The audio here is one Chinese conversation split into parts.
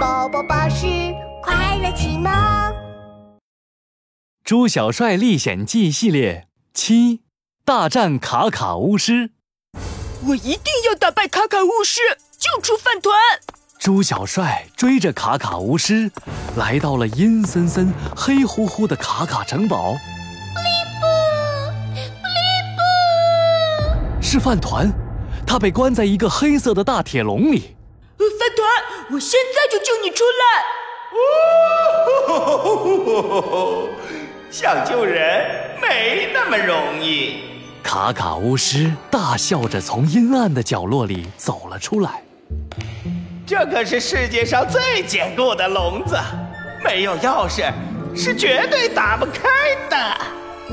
宝宝巴士快乐启蒙，《猪小帅历险记》系列七：大战卡卡巫师。我一定要打败卡卡巫师，救出饭团！猪小帅追着卡卡巫师，来到了阴森森、黑乎乎的卡卡城堡。布利布，布利布，是饭团，他被关在一个黑色的大铁笼里。饭团，我现在就救你出来！哦想救人没那么容易。卡卡巫师大笑着从阴暗的角落里走了出来。这可是世界上最坚固的笼子，没有钥匙是绝对打不开的。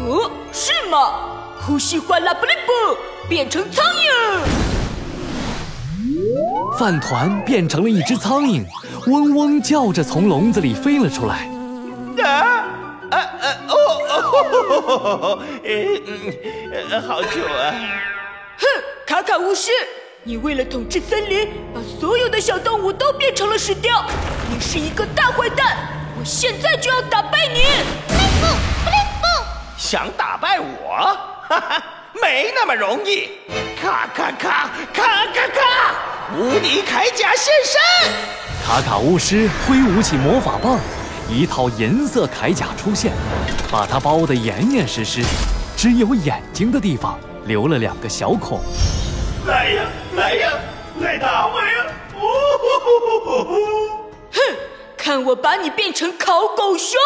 哦，是吗？呼吸哗啦布利布，变成苍蝇。饭团变成了一只苍蝇，嗡嗡叫着从笼子里飞了出来。啊啊啊！哦，嗯嗯，好久啊！哼，卡卡巫师，你为了统治森林，把所有的小动物都变成了石雕，你是一个大坏蛋！我现在就要打败你！布灵布，布灵布，想打败我？哈哈，没那么容易！咔咔咔咔咔咔！无敌铠甲现身！卡卡巫师挥舞起魔法棒，一套银色铠甲出现，把它包得严严实实，只有眼睛的地方留了两个小孔。来呀，来呀，来打我呀！哦吼吼吼吼哼，看我把你变成烤狗熊，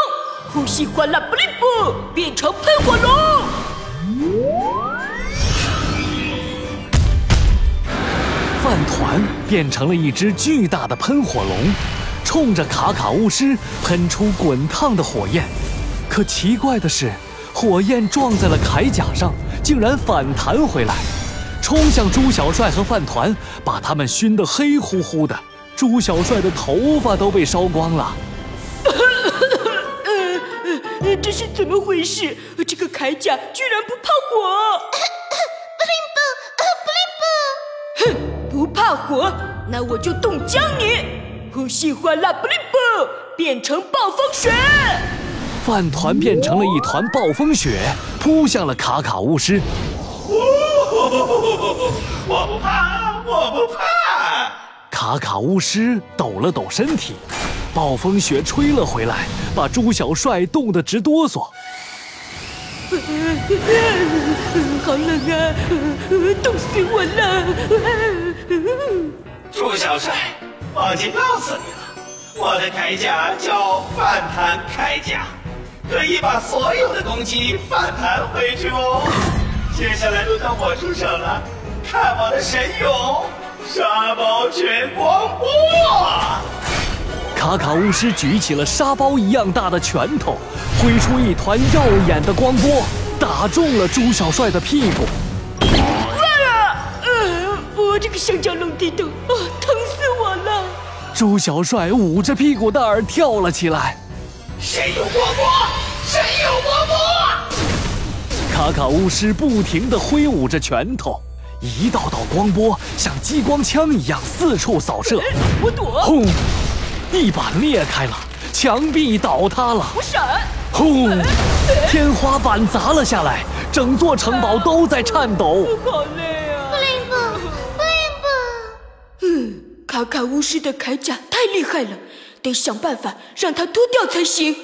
呼吸哗啦布灵布，变成喷火龙。变成了一只巨大的喷火龙，冲着卡卡巫师喷出滚烫的火焰。可奇怪的是，火焰撞在了铠甲上，竟然反弹回来，冲向猪小帅和饭团，把他们熏得黑乎乎的。猪小帅的头发都被烧光了。这是怎么回事？这个铠甲居然不怕火！不灵不，不灵不！哼不怕火，那我就冻僵你！呼吸哗啦布灵布，变成暴风雪。饭团变成了一团暴风雪，扑向了卡卡巫师。我不怕，我不怕。卡卡巫师抖了抖身体，暴风雪吹了回来，把猪小帅冻得直哆嗦。好冷啊，冻死我了！猪小帅，忘记告诉你了，我的铠甲叫反弹铠甲，可以把所有的攻击反弹回去哦。接下来轮到我出手了，看我的神勇沙包全光波！卡卡巫师举起了沙包一样大的拳头，挥出一团耀眼的光波，打中了猪小帅的屁股。这个香蕉龙地洞，啊，疼死我了！朱小帅捂着屁股蛋儿跳了起来。谁有光波，谁有光波！卡卡巫师不停地挥舞着拳头，一道道光波像激光枪一样四处扫射。我躲。轰！地板裂开了，墙壁倒塌了，我闪！轰！天花板砸了下来，整座城堡都在颤抖。好累嗯，卡卡巫师的铠甲太厉害了，得想办法让他脱掉才行。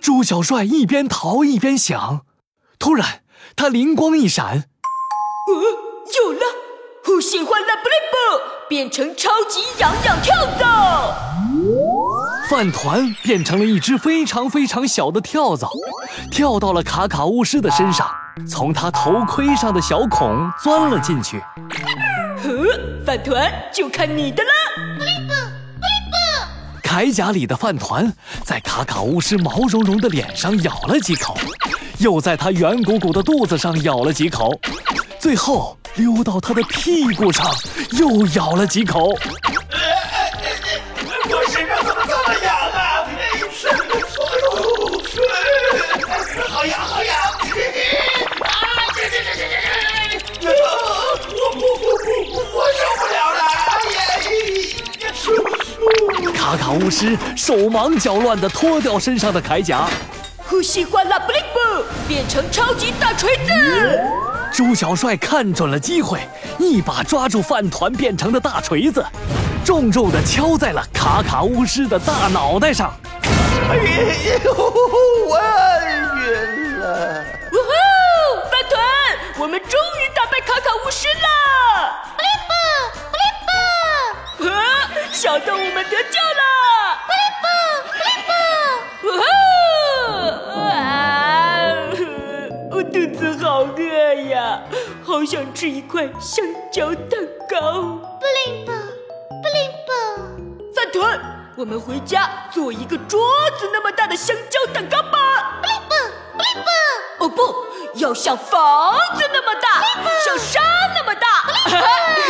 猪小帅一边逃一边想，突然他灵光一闪，呃，有了！呼吸欢拉布雷布，变成超级痒痒跳蚤。饭团变成了一只非常非常小的跳蚤，跳到了卡卡巫师的身上，从他头盔上的小孔钻了进去。呵，饭团就看你的了！铠甲里的饭团在卡卡巫师毛茸茸的脸上咬了几口，又在他圆鼓鼓的肚子上咬了几口，最后溜到他的屁股上又咬了几口。卡卡巫师手忙脚乱地脱掉身上的铠甲。呼吸欢啦布灵布，变成超级大锤子。猪小帅看准了机会，一把抓住饭团变成的大锤子，重重地敲在了卡卡巫师的大脑袋上。哎呦，我晕了！呜呼，饭团，我们终于打败卡卡巫师了！布灵布，布灵布，啊，小动物们得救了！好饿呀，好想吃一块香蕉蛋糕。布灵布，布灵布，饭团，我们回家做一个桌子那么大的香蕉蛋糕吧。布灵布，布灵布。哦不，要像房子那么大，像山那么大。